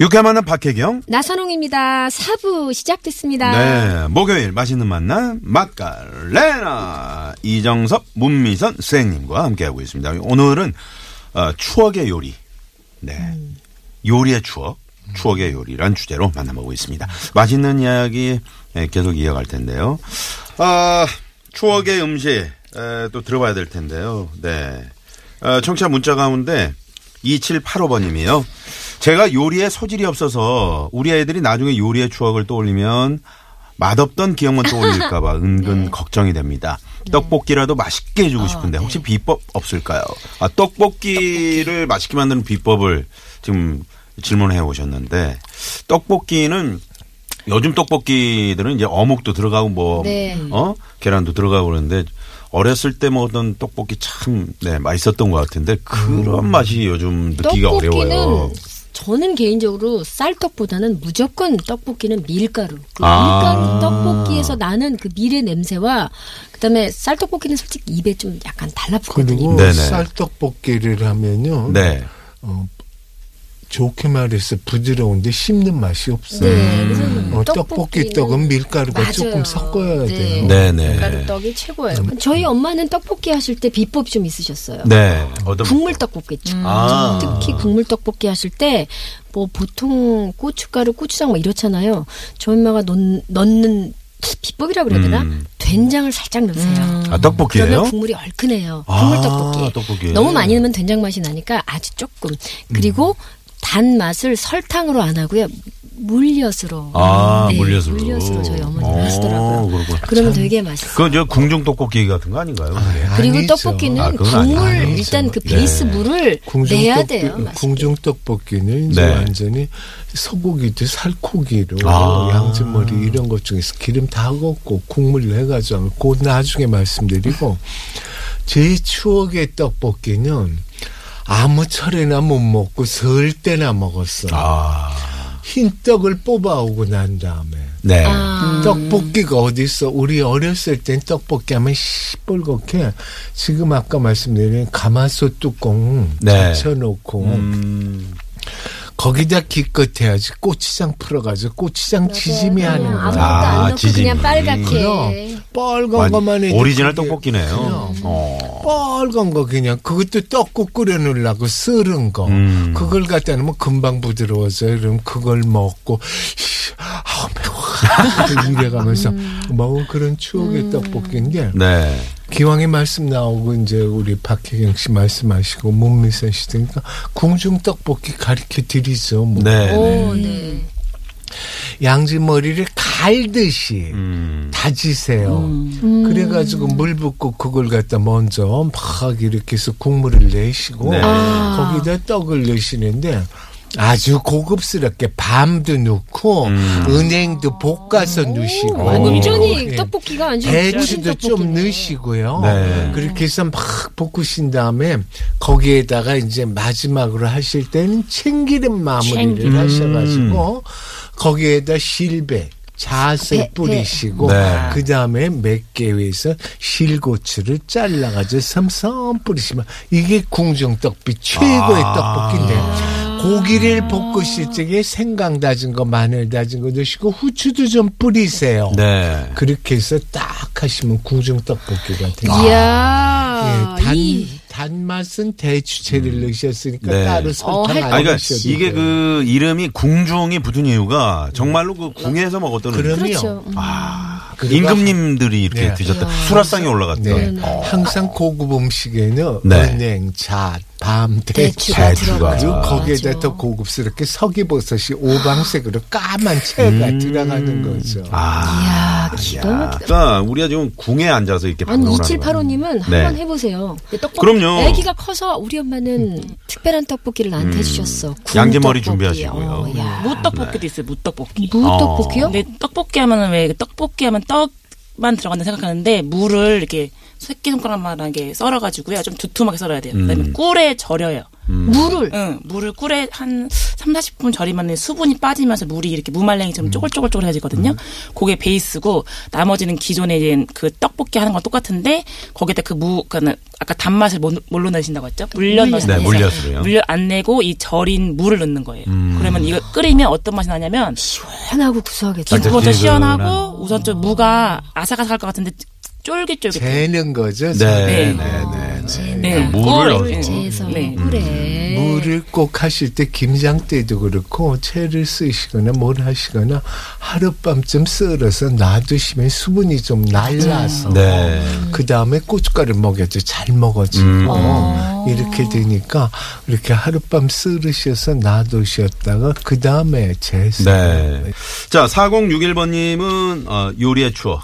유쾌한 만남 박혜경. 나선홍입니다. 사부 시작됐습니다. 네. 목요일 맛있는 만남 맛깔레나 이정섭 문미선 선생님과 함께하고 있습니다. 오늘은 어, 추억의 요리. 네. 요리의 추억. 추억의 요리란 주제로 만나보고 있습니다. 맛있는 이야기 예, 계속 이어갈 텐데요. 아, 추억의 음식 에, 또 들어봐야 될 텐데요. 네. 어, 청취자 문자 가운데 2785번님이요. 제가 요리에 소질이 없어서 우리 애들이 나중에 요리의 추억을 떠올리면 맛없던 기억만 떠올릴까봐 은근 걱정이 됩니다. 떡볶이라도 맛있게 해주고 싶은데 혹시 비법 없을까요? 아, 떡볶이를 맛있게 만드는 비법을 지금 질문해 오셨는데 떡볶이는 요즘 떡볶이들은 이제 어묵도 들어가고 뭐, 네. 어? 계란도 들어가고 그러는데 어렸을 때 먹었던 떡볶이 참, 네, 맛있었던 것 같은데 그런 맛이 요즘 느끼기가 어려워요. 저는 개인적으로 쌀떡보다는 무조건 떡볶이는 밀가루. 그 아. 밀가루 떡볶이에서 나는 그 밀의 냄새와 그다음에 쌀떡볶이는 솔직히 입에 좀 약간 달라붙거든요. 그리고. 쌀떡볶이를 하면요. 네. 어, 좋게 말해서 부드러운데 씹는 맛이 없어요. 네, 그래서 어, 떡볶이 떡은 밀가루가 맞아요. 조금 섞어야 네. 돼요. 네 네. 밀가루 떡이 최고예요. 저희 엄마는 떡볶이 하실 때 비법이 좀 있으셨어요. 네. 어떤 국물 떡볶이 죠 아. 특히 국물 떡볶이 하실 때 뭐 보통 고춧가루, 고추장 뭐 이렇잖아요. 저희 엄마가 넣, 넣는 비법이라 그래야 되나? 음. 된장을 살짝 넣으세요. 아, 떡볶이에요? 그러면 국물이 얼큰해요. 아, 국물 떡볶이. 떡볶이. 너무 많이 넣으면 된장 맛이 나니까 아주 조금. 그리고 단 맛을 설탕으로 안 하고요. 물엿으로. 아, 네, 물엿으로. 물엿으로 저희 어머니 어, 하시더라고요. 그렇구나. 그러면 되게 맛있어요. 그건 저 궁중 떡볶이 같은 거 아닌가요? 그리고 아니죠. 떡볶이는 아, 국물 아니죠. 일단 그 네. 베이스 물을 내야 돼요. 궁중 떡볶이는 이제 네. 완전히 소고기도 살코기로 아. 양지머리 이런 것 중에서 기름 다 걷고 국물을 해가지고 곧 나중에 말씀드리고 제 추억의 떡볶이는 아무 철에나 못 먹고 설 때나 먹었어. 아. 흰 떡을 뽑아오고 난 다음에 네. 아. 떡볶이가 어디 있어? 우리 어렸을 땐 떡볶이 하면 시뻘겋게 지금 아까 말씀드린 가마솥 뚜껑 네. 젖혀놓고 음. 거기다 기껏 해야지 고추장 풀어가지고 고추장 지짐이 하는 아무것도 거야. 아, 안 넣고 지짐이. 그냥 빨갛게. 그럼 빨간 완- 것만 해도 오리지널 떡볶이네요. 어. 빨간 거 그냥 그것도 떡국 끓여 놓으려고 썰은 거 음. 그걸 갖다 놓으면 금방 부드러워져요 그럼 그걸 먹고 씨, 아 매워 이래가면서 먹은 그런 추억의 떡볶이인데 네. 기왕에 말씀 나오고 이제 우리 박혜경 씨 말씀하시고 문미선 씨 등니까 궁중 떡볶이 가르쳐 드리죠 뭐. 네. 오, 네. 네. 양지 머리를 갈듯이 음. 다지세요. 그래가지고 물 붓고 그걸 갖다 먼저 막 이렇게 해서 국물을 내시고 네. 아. 거기다 떡을 넣으시는데 아주 고급스럽게 밤도 넣고 음. 은행도 볶아서 넣으시고 완전히 예. 떡볶이가 완전 배추도 좀. 넣으시고요. 네. 그렇게 해서 막 볶으신 다음에 거기에다가 이제 마지막으로 하실 때는 참기름 마무리를 참기름. 하셔가지고 거기에다 실배 잣을 배, 뿌리시고 네. 그 다음에 맵게 위해서 실고추를 잘라가지고 섬섬 뿌리시면 이게 궁중떡비 최고의 아. 떡볶이인데 고기를 볶으실 적에 생강 다진 거 마늘 다진 거 넣으시고 후추도 좀 뿌리세요. 네. 그렇게 해서 딱 하시면 궁중 떡볶이가 돼요. 이야. 예, 단, 이 단맛은 대추채를 넣으셨으니까 네. 따로 설탕 할- 안 아, 그러니까 넣으셔도 이게 돼요. 그 이름이 궁중이 붙은 이유가 정말로 그 궁에서 먹었던 그럼요. 그렇죠. 음. 아, 임금님들이 이렇게 네. 드셨다. 수라상에 올라갔던. 네. 어. 항상 고급 음식에는 네. 은행, 잣, 밤, 대추 대추가 거기에다. 더 고급스럽게 서기버섯이 오방색으로 까만 채가 들어가는 거죠. 아. 이야, 아, 기가 야. 막히다. 그러니까 우리가 지금 궁에 앉아서 이렇게 아니 방송을 하는 거예요. 2785님은 네. 한번 해보세요. 떡볶이. 그럼요. 아기가 커서 우리 엄마는 특별한 떡볶이를 나한테 해주셨어. 군 양지머리. 준비하시고요. 어, 야. 무떡볶이도 있어요. 무떡볶이. 무 어. 떡볶이요? 근데 떡볶이 하면은 왜 떡볶이 하면 떡만 들어간다 생각하는데 물을 이렇게 새끼손가락만하게 썰어가지고요. 좀 두툼하게 썰어야 돼요. 그다음에 음. 꿀에 절여요. 물을 응, 물을 꿀에 한 3, 40분 절이면 수분이 빠지면서 물이 이렇게 무말랭이처럼 쪼글쪼글쪼글해지거든요. 그게 베이스고 나머지는 기존에 이제 그 떡볶이 하는 거 똑같은데 거기다 그 무, 그니까 아까 단맛을 못- 뭘로 내신다고 했죠? 물엿 물엿. 넣으신다고 네, 물엿으로요. 물엿 안 내고 이 절인 물을 넣는 거예요. 음. 그러면 이거 끓이면 어떤 맛이 나냐면 시원하고 구수하겠죠. 기름은- 기름부터 시원하고 우선 좀 무가 아삭아삭할 것 같은데 쫄깃쫄깃. 재는 거죠. 네, 네, 네. 네. 네. 네. 물을 꿀. 넣고. 재서 네. 그래. 물을 꼭 하실 때 김장 때도 그렇고 채를 쓰시거나 뭘 하시거나 하룻밤쯤 썰어서 놔두시면 수분이 좀 날라서 네. 그 다음에 고춧가루 먹여도 잘 먹어지고 음. 이렇게 되니까 이렇게 하룻밤 썰으셔서 놔두셨다가 그 다음에 재서 네. 자, 4061번님은 어, 요리의 추억.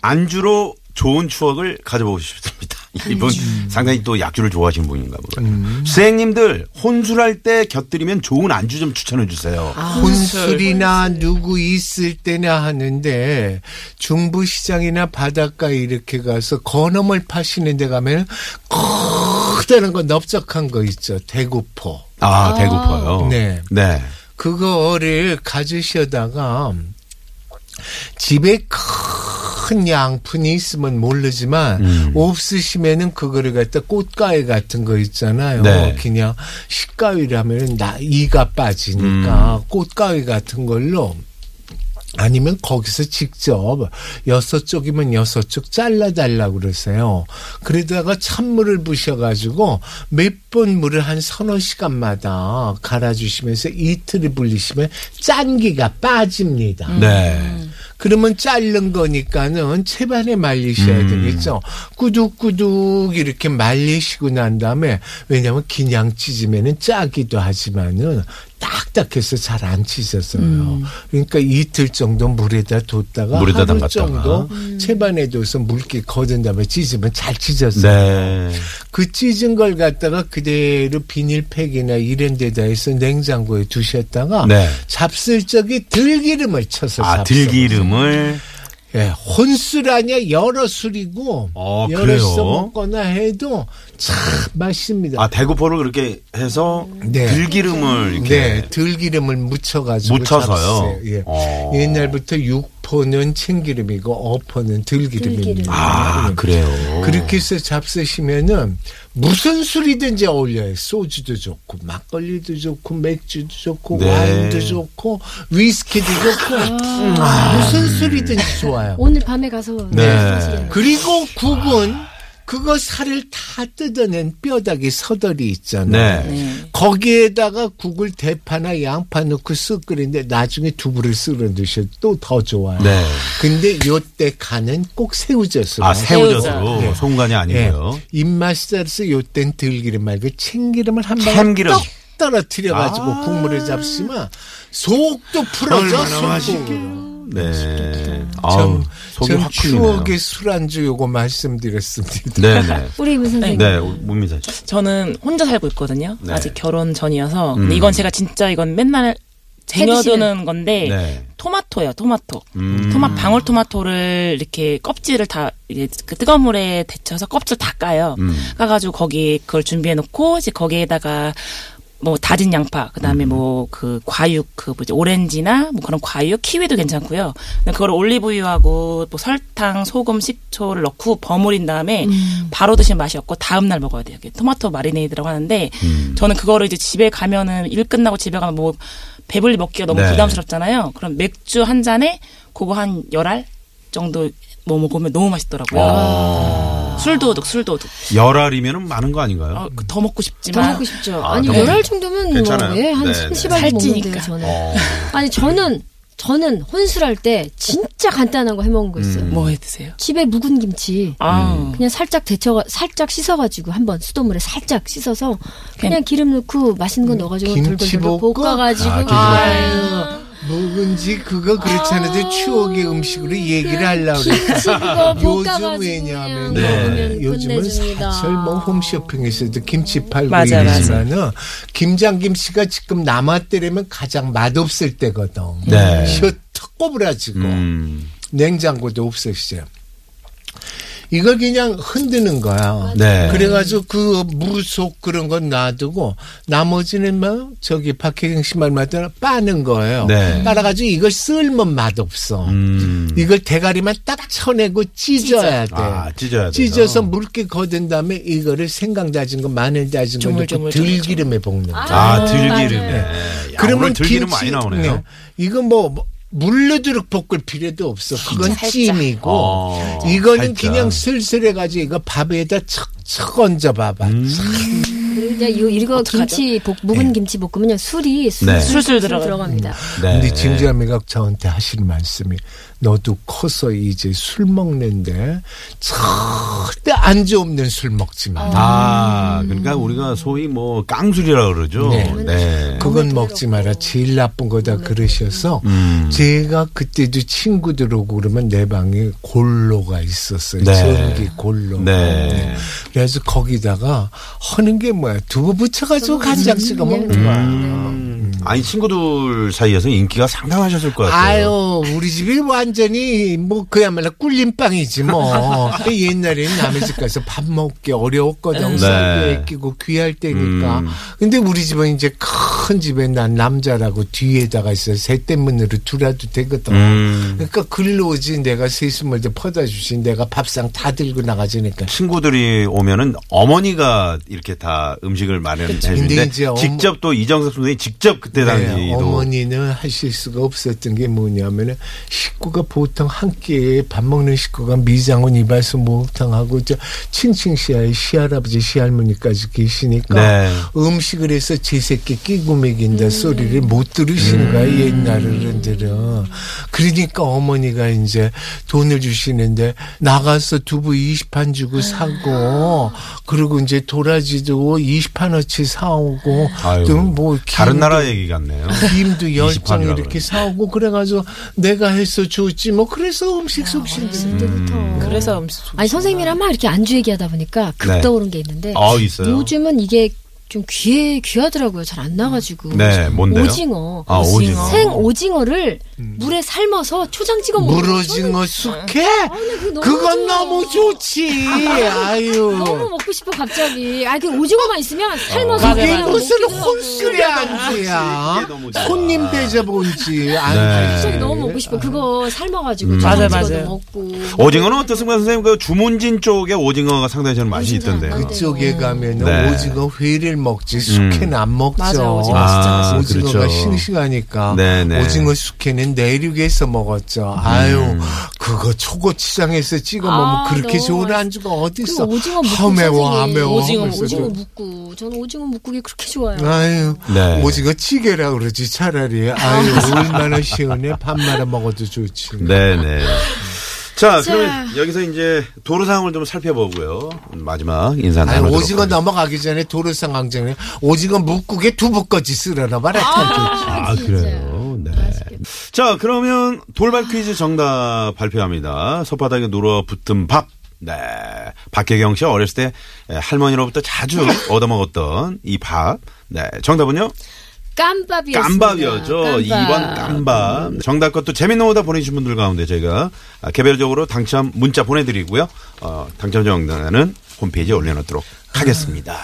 안주로 좋은 추억을 가져보고 싶습니다. 이분 상당히 또 약주를 좋아하시는 분인가 보요 수행님들 혼술할 때 곁들이면 좋은 안주 좀 추천해 주세요. 혼술이나 누구 있을 때나 하는데 중부시장이나 바닷가에 이렇게 가서 건어물 파시는 데 가면 커다란 거 넓적한 거 있죠. 대구포. 아, 배고파요. 네. 네. 그거를 가지셔다가 집에 큰 양푼이 있으면 모르지만 음. 없으시면은 그거를 갖다 꽃가위 같은 거 있잖아요. 네. 그냥 식가위라면 나 이가 빠지니까 음. 꽃가위 같은 걸로 아니면 거기서 직접 여섯 쪽이면 여섯 쪽 잘라달라 그러세요. 그러다가 찬물을 부셔가지고 몇 번 물을 한 서너 시간마다 갈아주시면서 이틀을 불리시면 짠기가 빠집니다. 네. 그러면 자른 거니까는 채반에 말리셔야 음. 되겠죠. 꾸둑꾸둑 이렇게 말리시고 난 다음에 왜냐하면 그냥 찢으면은 짜기도 하지만은 딱딱해서 잘안 찢어져요. 그러니까 이틀 정도 물에다 뒀다가 물에다 하루 담갔다가. 정도 채반에 둬서 물기 거둔 다음에 찢으면 잘 찢어져요. 네. 그 찢은 걸 갖다가 그대로 비닐팩이나 이런 데다 해서 냉장고에 두셨다가 네. 잡쓸 적에 들기름을 쳐서 아, 잡숴. 들기름을 예, 혼술 아니야 여러 술이고 어, 여러 그래요? 써먹거나 해도 참 맛있습니다. 아, 대구포를 그렇게 해서 네. 들기름을 이렇게 네, 들기름을 묻혀가지고 묻혀서요? 예. 어. 옛날부터 육 포는 참기름이고 어포는 들기름입니다. 들기름. 아, 그래요. 그렇게 해서 잡수시면은 무슨 술이든지 어울려요. 소주도 좋고 막걸리도 좋고 맥주도 좋고 네. 와인도 좋고 위스키도 좋고 음, 무슨 술이든지 좋아요. 오늘 밤에 가서 네. 사실은 그리고 국은 그거 살을 다 뜯어낸 뼈다귀 서덜이 있잖아요. 네. 네. 거기에다가 국을 대파나 양파 넣고 쓱 끓이는데 나중에 두부를 썰어 드셔도 또 더 좋아요. 네. 근데 요때 간은 꼭 새우젓으로. 아, 새우젓으로 네. 예. 아니고요. 입맛 따라서 요땐 들기름 말고 참기름을 한 방울 참기름. 떡 떨어뜨려가지고 아. 국물을 잡수면 속도 풀어져 얼마나 속도. 네. 아우, 전, 전. 추억의 술안주 요거 말씀드렸습니다. 네네. 우리 문 선생님. 네, 문미선 씨. 저는 혼자 살고 있거든요. 네. 아직 결혼 전이어서. 음. 근데 이건 제가 진짜 이건 맨날 쟁여두는 건데 네. 토마토예요. 토마토. 음. 토마 방울 토마토를 이렇게 껍질을 다 이제 그 뜨거운 물에 데쳐서 껍질 다 까요. 음. 까가지고 거기 그걸 준비해 놓고 이제 거기에다가 뭐 다진 양파, 그다음에 뭐 그 과육 그 뭐지 오렌지나 뭐 그런 과육, 키위도 괜찮고요. 그걸 올리브유하고 뭐 설탕, 소금, 식초를 넣고 버무린 다음에 바로 드시면 맛이 없고 다음 날 먹어야 돼요. 토마토 마리네이드라고 하는데 음. 저는 그거를 이제 집에 가면은 일 끝나고 집에 가면 뭐 배불리 먹기가 너무 네. 부담스럽잖아요. 그럼 맥주 한 잔에 그거 한 열알 정도 뭐 먹으면 너무 맛있더라고요. 아. 술도둑, 술도둑. 열알이면은 많은 거 아닌가요? 어, 그더 먹고 더 싶지만 먹고 싶죠. 아, 더 열알 정도면 괜찮아요. 뭐, 예, 한 네, 한 네. 시발 살찌니까. 먹는데요, 저는. 어. 아니 저는 저는 혼술할 때 진짜 간단한 거 해 먹은 거 있어요. 음. 뭐 해 드세요? 집에 묵은 김치 아, 그냥 살짝 데쳐 살짝 씻어가지고 한번 수돗물에 살짝 씻어서 그냥 기름 넣고 맛있는 거 넣어가지고 김치 돌돌돌? 볶아가지고 아, 아유 묵은지 그거 그렇지 않아도 추억의 음식으로 얘기를 하려고 그랬어. 요즘 왜냐하면 먹으면 네. 요즘은 끝내줍니다. 사실 뭐 홈쇼핑에서도 김치 팔고 맞아, 이러지만은 김장김치가 지금 남았더라면 가장 맛없을 때거든. 네. 혀턱 꼬부라지고 음. 냉장고도 없었어요. 이걸 그냥 흔드는 거야. 네. 그래가지고 그 무속 그런 건 놔두고 나머지는 뭐 저기 박혜경 씨 말 맞다나 빠는 거예요. 네. 빨아가지고 이걸 쓸면 맛없어. 음. 이걸 대가리만 딱 쳐내고 찢어야 돼. 아, 찢어야 돼요. 찢어서 묽게 거둔 다음에 이거를 생강 다진 거, 마늘 다진 거 넣고 들기름에 볶는 거. 아, 들기름에. 야, 그러면 들기름 김치- 많이 나오네요. 네. 이거 뭐, 뭐 물르도록 볶을 필요도 없어. 그건 살짝. 찜이고 어, 이거는 살짝. 그냥 슬슬해가지고 이거 밥에다 척척 얹어봐봐. 음. 그리고 이제 요 이거 김치 볶 묵은 김치 볶으면요 술이 술, 네. 술, 술술. 들어갑니다. 네. 근데 진지아미가 저한테 하시는 말씀이 너도 커서 이제 술 먹는데 절대 안주 없는 술 먹지 마. 아, 그러니까 우리가 소위 뭐 깡술이라 그러죠. 네. 네. 그건 먹지 마라. 제일 나쁜 거다 그러셔서 음. 제가 그때도 친구들 오고 그러면 내 방에 골로가 있었어요. 네. 전기 골로. 네. 그래서 거기다가 하는 게 뭐야? 두부 붙여가지고 간장 찍어 먹는 거야. 음. 아니 친구들 사이에서 인기가 상당하셨을 것 같아요. 아유, 우리 집이 완전히 뭐 그야말로 꿀림빵이지 뭐. 옛날에는 남의 집 가서 밥 먹기 어려웠거든. 네. 쌀도 끼고 귀할 때니까. 음. 근데 우리 집은 이제 큰 집에 난 남자라고 뒤에다가 있어 세대문으로 두라도 되거든. 음. 그러니까 글로 오지 내가 세수물도 퍼다 주신 내가 밥상 다 들고 나가지니까. 친구들이 오면은 어머니가 이렇게 다 음식을 마련해 근데 주는데 이제 어머- 직접 또 이정섭 선생님이 직접 그때 네, 당시도 어머니는 하실 수가 없었던 게 뭐냐면은 식구가 보통 한 끼에 밥 먹는 식구가 미장원 이발소 목욕탕하고 저 친친 시아의 시할아버지 시할머니까지 계시니까 네. 음식을 해서 제 새끼 끼고 먹인다 소리를 못 들으시는 거야 옛날 어른들은 그러니까 어머니가 이제 돈을 주시는데 나가서 두부 20판 주고 사고 그리고 이제 도라지도 20판어치 사오고 또뭐 다른 나라 얘기 같네요. 김도 열20장 판이라 이렇게 그러네. 사오고 그래가지고 내가 해서 줬지 뭐 그래서 음식 솜씨인데 그때부터. 그래서 음식 아니 선생님이랑 막 이렇게 안주 얘기하다 보니까 급 네. 떠오른 게 있는데 아, 있어요? 요즘은 이게 좀 귀해 귀하더라고요. 잘 안 나가지고. 네, 뭔데요? 오징어. 아, 오징어. 생 오징어를 물에 삶아서 초장 찍어 먹는 물오징어 숙회 그거 너무 그건 좋아. 너무 좋지 아유 너무 먹고 싶어 갑자기. 아그 오징어만 있으면 삶아서 맞아, 그게 그냥 맞아. 무슨 먹기도 하고. 혼술의 안주야 이게 너무 좋아. 손님 대접 온지 안 네. 갑자기 너무 먹고 싶어. 그거 삶아가지고 음. 맞아, 찍어도 맞아. 먹고. 오징어는 어떻습니까 선생님? 그 주문진 쪽에 오징어가 상당히 저는 맛이. 있던데요. 그쪽에 가면은 네. 오징어 회를 먹지 숙회는 안 먹죠. 맞아, 오징어 아, 오징어가 그렇죠. 싱싱하니까 네 네. 오징어 숙회는 내륙에서 먹었죠. 아유 그거 초고추장에서 찍어 먹으면 아, 그렇게 좋은 안주가 어디 있어? 그 오징어 묵국 허매워 선생님. 하매워. 오징어. 오징어 묵국. 저는 오징어 묵국이 그렇게 좋아요. 아유 네. 오징어 찌개라 그러지 차라리. 아유 얼마나 시원해 밥 말아 먹어도 좋지. 네네. 자, 자. 그러면 여기서 이제 도로 상황을 좀 살펴보고요. 마지막 인사 나누도록 오징어 하겠습니다. 넘어가기 전에 도로상 강정에 오징어 묵국에 두부까지 쓸어라 봐라. 아, 진짜. 그래요? 네. 자, 그러면 돌발 퀴즈 정답 발표합니다. 솥바닥에 눌어붙은 밥. 네. 박혜경 씨 어렸을 때 할머니로부터 자주 얻어먹었던 이 밥. 네. 정답은요? 깜밥이었습니다. 깜밥이었죠. 깜밥. 2번 깜밥. 정답과 또 재밌는 오다 보내주신 분들 가운데 저희가 아, 개별적으로 당첨 문자 보내드리고요. 어, 당첨 정답은 홈페이지에 올려놓도록 하겠습니다.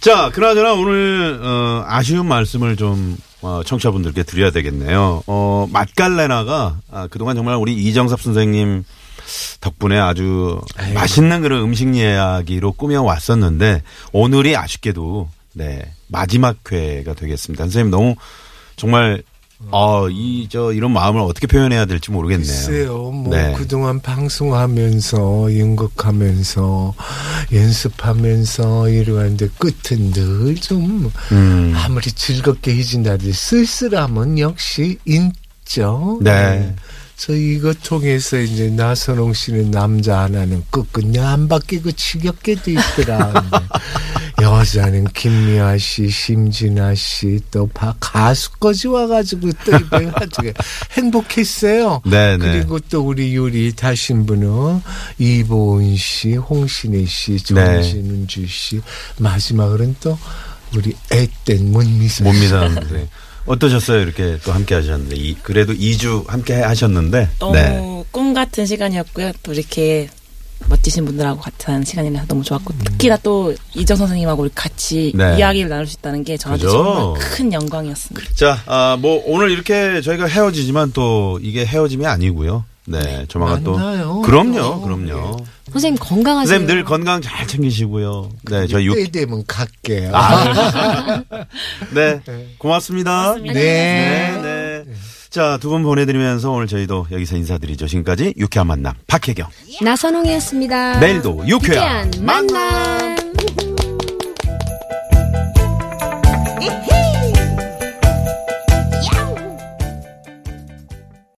자, 그나저나 오늘 어, 아쉬운 말씀을 좀 어, 청취자분들께 드려야 되겠네요. 어, 맛깔레나가 아, 그동안 정말 우리 이정섭 선생님 덕분에 아주 맛있는 그런 음식 이야기로 꾸며 왔었는데 오늘이 아쉽게도 네 마지막 회가 되겠습니다. 선생님 너무 정말 어이 저 이런 마음을 어떻게 표현해야 될지 모르겠네요. 글쎄요, 뭐 네. 그동안 방송하면서 연극하면서 연습하면서 이러는데 끝은 늘 좀 음. 아무리 즐겁게 해진다들 쓸쓸함은 역시 있죠. 네. 저 이거 통해서 이제 나선홍 씨는 남자 하나는 끝끝내 안 바뀌고 지겹게도 있더라. 여자는 김미아 씨, 심진아 씨, 또 바- 가수까지 와가지고 또 이번에 가지고 행복했어요. 네, 네. 그리고 또 우리 요리 다신 분은 이보은 씨, 홍신혜 씨, 네. 전진은주 씨, 마지막으로는 또 우리 애땡 문미선 못 믿었는데. 어떠셨어요? 이렇게 또 함께 하셨는데. 이, 그래도 2주 함께 하셨는데. 너무 네. 꿈 같은 시간이었고요. 또 이렇게 멋지신 분들하고 같은 시간이라서 너무 좋았고 특히나 또 이정 선생님하고 우리 같이 네. 이야기를 나눌 수 있다는 게 저한테 그죠? 정말 큰 영광이었습니다. 자, 아, 뭐, 오늘 이렇게 저희가 헤어지지만 또 이게 헤어짐이 아니고요. 네, 조만간 또. 그럼요, 또. 그럼요. 선생님 건강하세요. 선생님 늘 건강 잘 챙기시고요. 네, 저희 육, 때 되면 갈게요. 네, 고맙습니다. 고맙습니다. 네, 네. 자, 두 분 보내드리면서 오늘 저희도 여기서 인사드리죠. 지금까지 유쾌한 만남, 박혜경. 나선홍이었습니다. 내일도 유쾌한 만남.